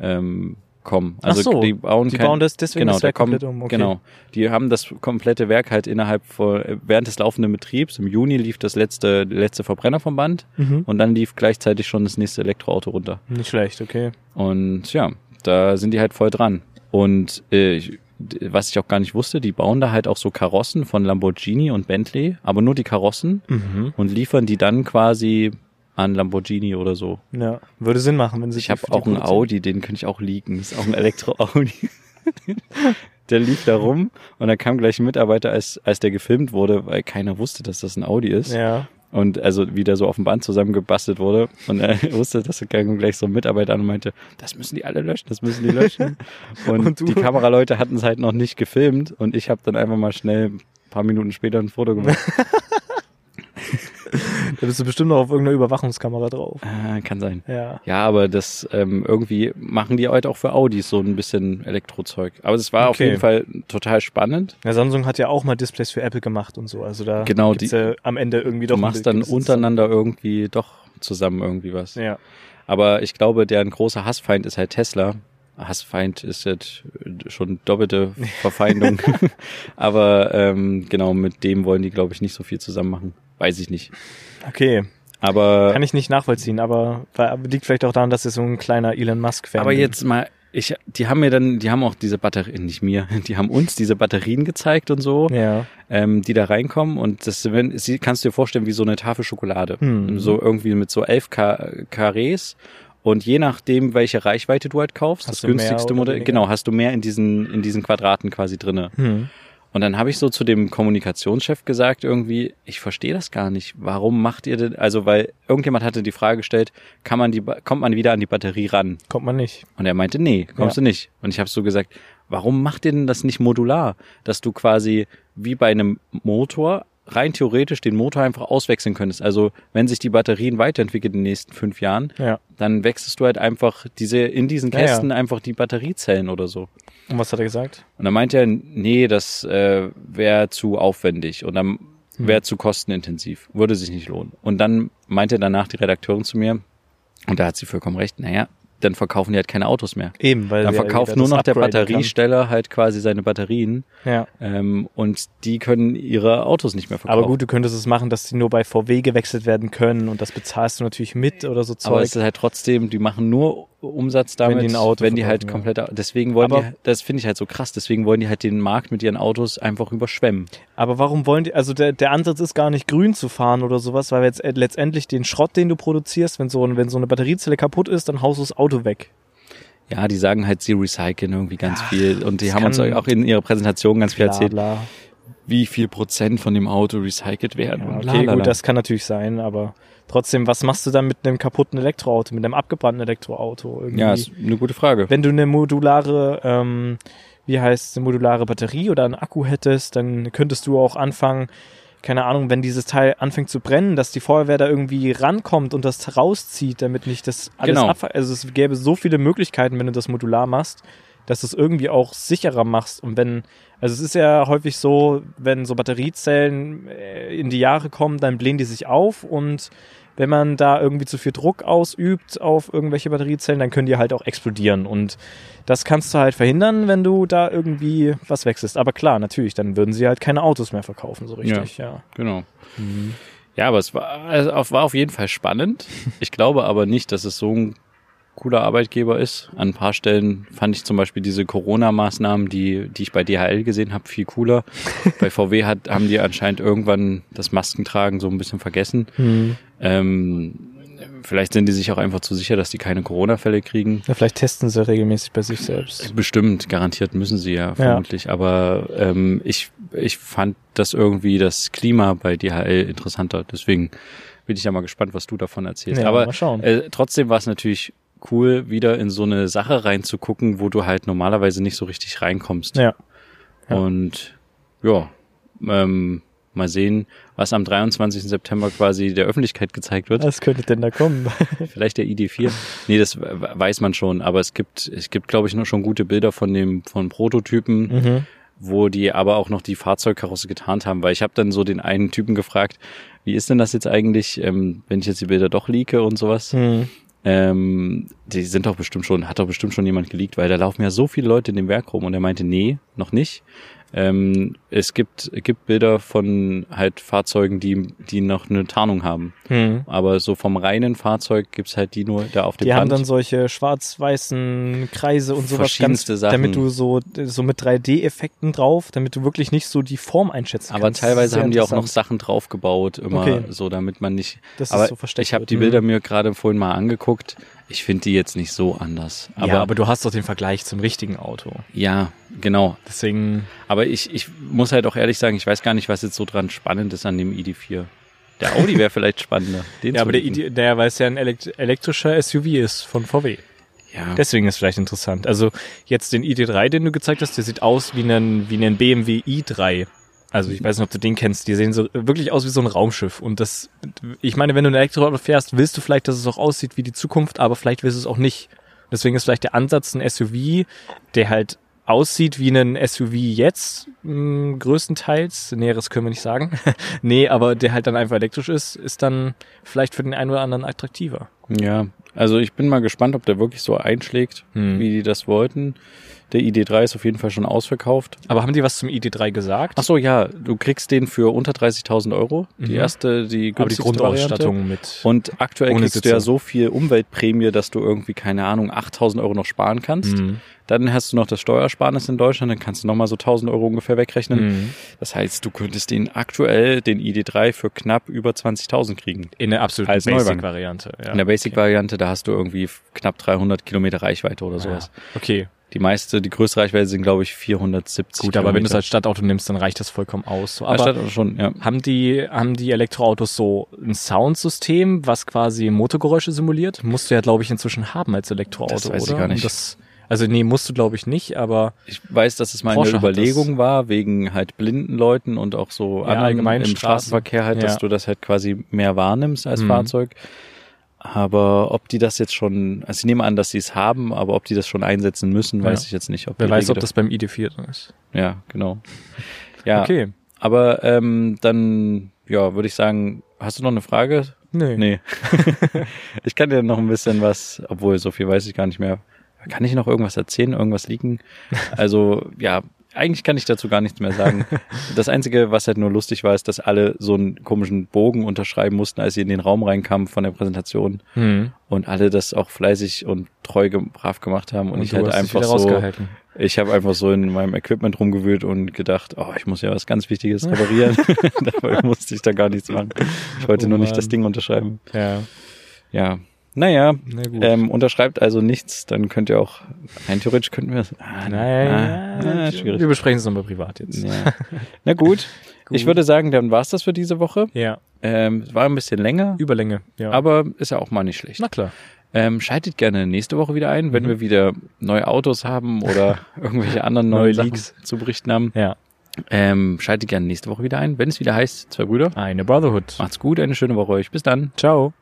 ähm, kommen. Also so, die bauen, die kein, bauen das deswegen genau, das da Werk kommen, komplett um, okay. Genau. Die haben das komplette Werk halt innerhalb vor, während des laufenden Betriebs. Im Juni lief das letzte, letzte Verbrenner vom Band Mhm. und dann lief gleichzeitig schon das nächste Elektroauto runter. Nicht schlecht, okay. Und ja, da sind die halt voll dran. Und äh, ich- was ich auch gar nicht wusste, die bauen da halt auch so Karossen von Lamborghini und Bentley, aber nur die Karossen Mhm. und liefern die dann quasi an Lamborghini oder so. Ja, würde Sinn machen, wenn sie Ich habe auch einen. Audi, den könnte ich auch liegen. Das ist auch ein Elektro-Audi. der lief da rum und da kam gleich ein Mitarbeiter, als, als der gefilmt wurde, weil keiner wusste, dass das ein Audi ist. Ja. Und also wie der so auf dem Band zusammengebastelt wurde. Und er wusste, dass er gleich so ein Mitarbeiter an und meinte, das müssen die alle löschen, das müssen die löschen. Und, Und die Kameraleute hatten es halt noch nicht gefilmt und ich habe dann einfach mal schnell ein paar Minuten später ein Foto gemacht. Da bist du bestimmt noch auf irgendeiner Überwachungskamera drauf. äh, kann sein. Ja. Ja, aber das ähm, irgendwie machen die heute auch für Audis so ein bisschen Elektrozeug. Aber es war auf Okay. jeden Fall total spannend. ja. Samsung hat ja auch mal Displays für Apple gemacht und so. Also da Genau, gibt's die- ja am Ende irgendwie Du doch ein machst dann untereinander irgendwie doch zusammen irgendwie was. zusammen- Ja. Aber ich glaube, deren großer Hassfeind ist halt Tesla. Hassfeind ist jetzt schon doppelte Verfeindung. Aber ähm, genau, mit dem wollen die, glaube ich, nicht so viel zusammen machen. Weiß ich nicht. Okay. Aber, Kann ich nicht nachvollziehen, aber weil- liegt vielleicht auch daran, dass ihr so ein kleiner Elon Musk-Fan aber bin. jetzt mal, ich, die haben mir dann, die haben auch diese Batterien, nicht mir, die haben uns diese Batterien gezeigt und so. Ja. ähm, die da reinkommen und das wenn, sie, kannst du dir vorstellen wie so eine Tafel Schokolade. Hm. So irgendwie mit so elf Ka Karrees und je nachdem, welche Reichweite du halt kaufst, Hast das günstigste Modell, genau, hast du mehr in diesen, in diesen Quadraten quasi drinne. Hm. Und dann habe ich so zu dem Kommunikationschef gesagt, irgendwie, ich verstehe das gar nicht. Warum macht ihr denn, also weil irgendjemand hatte die Frage gestellt, kann man die, kommt man wieder an die Batterie ran? Kommt man nicht. Und er meinte, nee, kommst Ja. du nicht. Und ich habe so gesagt, warum macht ihr denn das nicht modular? Dass du quasi wie bei einem Motor rein theoretisch den Motor einfach auswechseln könntest. Also wenn sich die Batterien weiterentwickeln in den nächsten fünf Jahren, Ja. dann wechselst du halt einfach diese in diesen Ja, ja. Kästen einfach die Batteriezellen oder so. Und was hat er gesagt? Und dann meinte er, nee, das äh, wäre zu aufwendig und dann wäre zu kostenintensiv, würde sich nicht lohnen. Und dann meinte danach die Redakteurin zu mir, und da hat sie vollkommen recht, naja, dann verkaufen die halt keine Autos mehr. Eben, weil Dann verkauft nur noch der upgraden kann. Batteriesteller halt quasi seine Batterien Ja. ähm, und die können ihre Autos nicht mehr verkaufen. Aber gut, du könntest es machen, dass die nur bei VW gewechselt werden können und das bezahlst du natürlich mit oder so aber Zeug. es ist halt trotzdem, die machen nur Umsatz damit, die ein Auto wenn die halt verkaufen, komplett, deswegen wollen Aber- die, das finde ich halt so krass, deswegen wollen die halt den Markt mit ihren Autos einfach überschwemmen. Aber warum wollen die, also der, der Ansatz ist gar nicht grün zu fahren oder sowas, weil jetzt äh, letztendlich den Schrott, den du produzierst, wenn so, ein- wenn so eine Batteriezelle kaputt ist, dann haust du das Auto weg. Ja, die sagen halt, sie recyceln irgendwie ganz Ja, viel und die haben uns auch in ihrer Präsentation ganz viel Bla, erzählt, bla. Wie viel Prozent von dem Auto recycelt werden. Ja, okay, lalala. gut, das kann natürlich sein, aber trotzdem, was machst du dann mit einem kaputten Elektroauto, mit einem abgebrannten Elektroauto? Irgendwie? ja, ist eine gute Frage. wenn du eine modulare, ähm, wie heißt eine modulare Batterie oder einen Akku hättest, dann könntest du auch anfangen, keine Ahnung, wenn dieses Teil anfängt zu brennen, dass die Feuerwehr da irgendwie rankommt und das rauszieht, damit nicht das alles Genau. abfällt. Also es gäbe so viele Möglichkeiten, wenn du das modular machst, dass du es irgendwie auch sicherer machst. Und wenn, also es ist ja häufig so, wenn so Batteriezellen äh, in die Jahre kommen, dann blähen die sich auf und wenn man da irgendwie zu viel Druck ausübt auf irgendwelche Batteriezellen, dann können die halt auch explodieren. Und das kannst du halt verhindern, wenn du da irgendwie was wechselst. Aber klar, natürlich, dann würden sie halt keine Autos mehr verkaufen, so richtig, ja. Genau. Ja, aber es war, also auf- war auf jeden Fall spannend. Ich glaube aber nicht, dass es so ein cooler Arbeitgeber ist. An ein paar Stellen fand ich zum Beispiel diese Corona-Maßnahmen, die, die ich bei DHL gesehen habe, viel cooler. bei VW hat, haben die anscheinend irgendwann das Maskentragen so ein bisschen vergessen. Ähm, vielleicht sind die sich auch einfach zu sicher, dass die keine Corona-Fälle kriegen. Ja, vielleicht testen sie regelmäßig bei sich selbst. Bestimmt, garantiert müssen sie ja vermutlich. Aber ähm, ich, ich fand das irgendwie das Klima bei DHL interessanter. Deswegen bin ich ja mal gespannt, was du davon erzählst. Ja, Aber. Äh, trotzdem war es natürlich cool, wieder in so eine Sache reinzugucken, wo du halt normalerweise nicht so richtig reinkommst. Ja. Ja. Und ja, ähm, mal sehen, was am 23. September quasi der Öffentlichkeit gezeigt wird. Was könnte denn da kommen? Vielleicht der ID4. Nee, das we- weiß man schon, aber es gibt, es gibt, glaube ich, noch schon gute Bilder von dem, von Prototypen. mhm. wo die aber auch noch die Fahrzeugkarosse getarnt haben, weil ich habe dann so den einen Typen gefragt, wie ist denn das jetzt eigentlich, ähm, wenn ich jetzt die Bilder doch leake und sowas? Hm. Ähm, die sind doch bestimmt schon, hat doch bestimmt schon jemand geleakt, weil da laufen ja so viele Leute in dem Werk rum und er meinte, nee, noch nicht. Ähm, es gibt, gibt Bilder von halt Fahrzeugen, die, die noch eine Tarnung haben. Hm. Aber so vom reinen Fahrzeug gibt's halt die nur da auf dem Die haben Band. dann solche schwarz-weißen Kreise und sowas, Verschiedenste Sachen. damit du so, so mit 3D-Effekten drauf, damit du wirklich nicht so die Form einschätzen aber kannst. teilweise Sehr haben die auch noch. Sachen draufgebaut, immer Okay. so, damit man nicht. Das ist aber so versteckt ich habe die. Bilder mir gerade vorhin mal angeguckt. Ich finde die jetzt nicht so anders. Aber ja, aber du hast doch den Vergleich zum richtigen Auto. ja, genau. Deswegen, Aber ich, ich muss halt auch ehrlich sagen, ich weiß gar nicht, was jetzt so dran spannend ist an dem ID4. Der Audi wäre vielleicht spannender. Den ja, aber der. Ide- der, weil es ja ein elekt elektrischer SUV ist von VW. ja. Deswegen ist vielleicht interessant. Also jetzt den ID3, den du gezeigt hast, der sieht aus wie ein, wie ein BMW i3. Also ich weiß nicht, ob du den kennst. Die sehen so wirklich aus wie so ein Raumschiff. Und das, ich meine, wenn du ein Elektroauto fährst, willst du vielleicht, dass es auch aussieht wie die Zukunft, aber vielleicht willst du es auch nicht. Deswegen ist vielleicht der Ansatz ein SUV, der halt aussieht wie ein SUV jetzt, mh, größtenteils. Näheres können wir nicht sagen. nee, aber der halt dann einfach elektrisch ist, ist dann vielleicht für den einen oder anderen attraktiver. Ja, also ich bin mal gespannt, ob der wirklich so einschlägt, Hm. wie die das wollten. Der ID3 ist auf jeden Fall schon ausverkauft. Aber haben die was zum ID3 gesagt? Ach so, ja, du kriegst den für unter 30.000 Euro. Die Mhm. erste, die aber die günstigste Grundausstattung Variante. mit. Und aktuell kriegst du Sitze. ja so viel Umweltprämie, dass du irgendwie, keine Ahnung, 8.000 Euro noch sparen kannst. Mhm. Dann hast du noch das Steuersparnis in Deutschland, dann kannst du nochmal so 1.000 Euro ungefähr wegrechnen. Mhm. Das heißt, du könntest den aktuell, den ID3, für knapp über 20.000 kriegen. In der absoluten. Basic-Variante. Ja. In der Basic-Variante, da hast du irgendwie knapp 300 Kilometer Reichweite oder sowas. Ja. Okay, Die meiste, die größte Reichweite sind, glaube ich, 470 gut, aber wenn du es Kilometer. als Stadtauto nimmst, dann reicht das vollkommen aus. So, aber Stadtauto schon, ja. haben die, haben die Elektroautos so ein Soundsystem, was quasi Motorgeräusche simuliert? Musst du ja, glaube ich, inzwischen haben als Elektroauto, Das weiß ich oder? gar nicht. Das, also nee, musst du, glaube ich, nicht, aber Ich weiß, dass es mal Porsche eine Überlegung war, wegen halt blinden Leuten und auch so Ja, allgemein im Straßen. Straßenverkehr halt, dass Ja. du das halt quasi mehr wahrnimmst als Mhm. Fahrzeug. Aber ob die das jetzt schon, also ich nehme an, dass sie es haben, aber ob die das schon einsetzen müssen, weiß Ja. ich jetzt nicht. Ob wer weiß, ob das beim ID4 drin ist. Ja, genau. Ja, Okay. aber ähm, dann, ja, würde ich sagen, hast du noch eine Frage? Nee. Nee. ich kann dir noch ein bisschen was, obwohl so viel weiß ich gar nicht mehr. Kann ich noch irgendwas erzählen, irgendwas liegen? Also, ja, eigentlich kann ich dazu gar nichts mehr sagen. Das Einzige, was halt nur lustig war, ist, dass alle so einen komischen Bogen unterschreiben mussten, als sie in den Raum reinkamen von der Präsentation Hm. und alle das auch fleißig und treu brav gemacht haben und, ich halt hast dich einfach so, ich habe einfach so in meinem Equipment rumgewühlt und gedacht, oh, ich muss ja was ganz Wichtiges reparieren. Dabei musste ich da gar nichts machen. Ich wollte Oh nur nicht das Ding unterschreiben. Ja. Ja. Naja, Na gut. ähm, unterschreibt also nichts, dann könnt ihr auch, rein theoretisch könnten wir ah, naja, ah, ah, schwierig. wir besprechen es nochmal privat jetzt. Ja. Na gut. ich würde sagen, dann war's das für diese Woche. Ja, Ähm, es war ein bisschen länger, Überlänge. Ja. aber ist ja auch mal nicht schlecht. Na klar. Ähm, schaltet gerne nächste Woche wieder ein, wenn Mhm. wir wieder neue Autos haben oder irgendwelche anderen Neue neuen Sachen Leaks. zu berichten haben. Ja. Ähm, schaltet gerne nächste Woche wieder ein, wenn es wieder heißt, zwei Brüder. Eine Brotherhood. Macht's gut, eine schöne Woche euch. Bis dann. Ciao.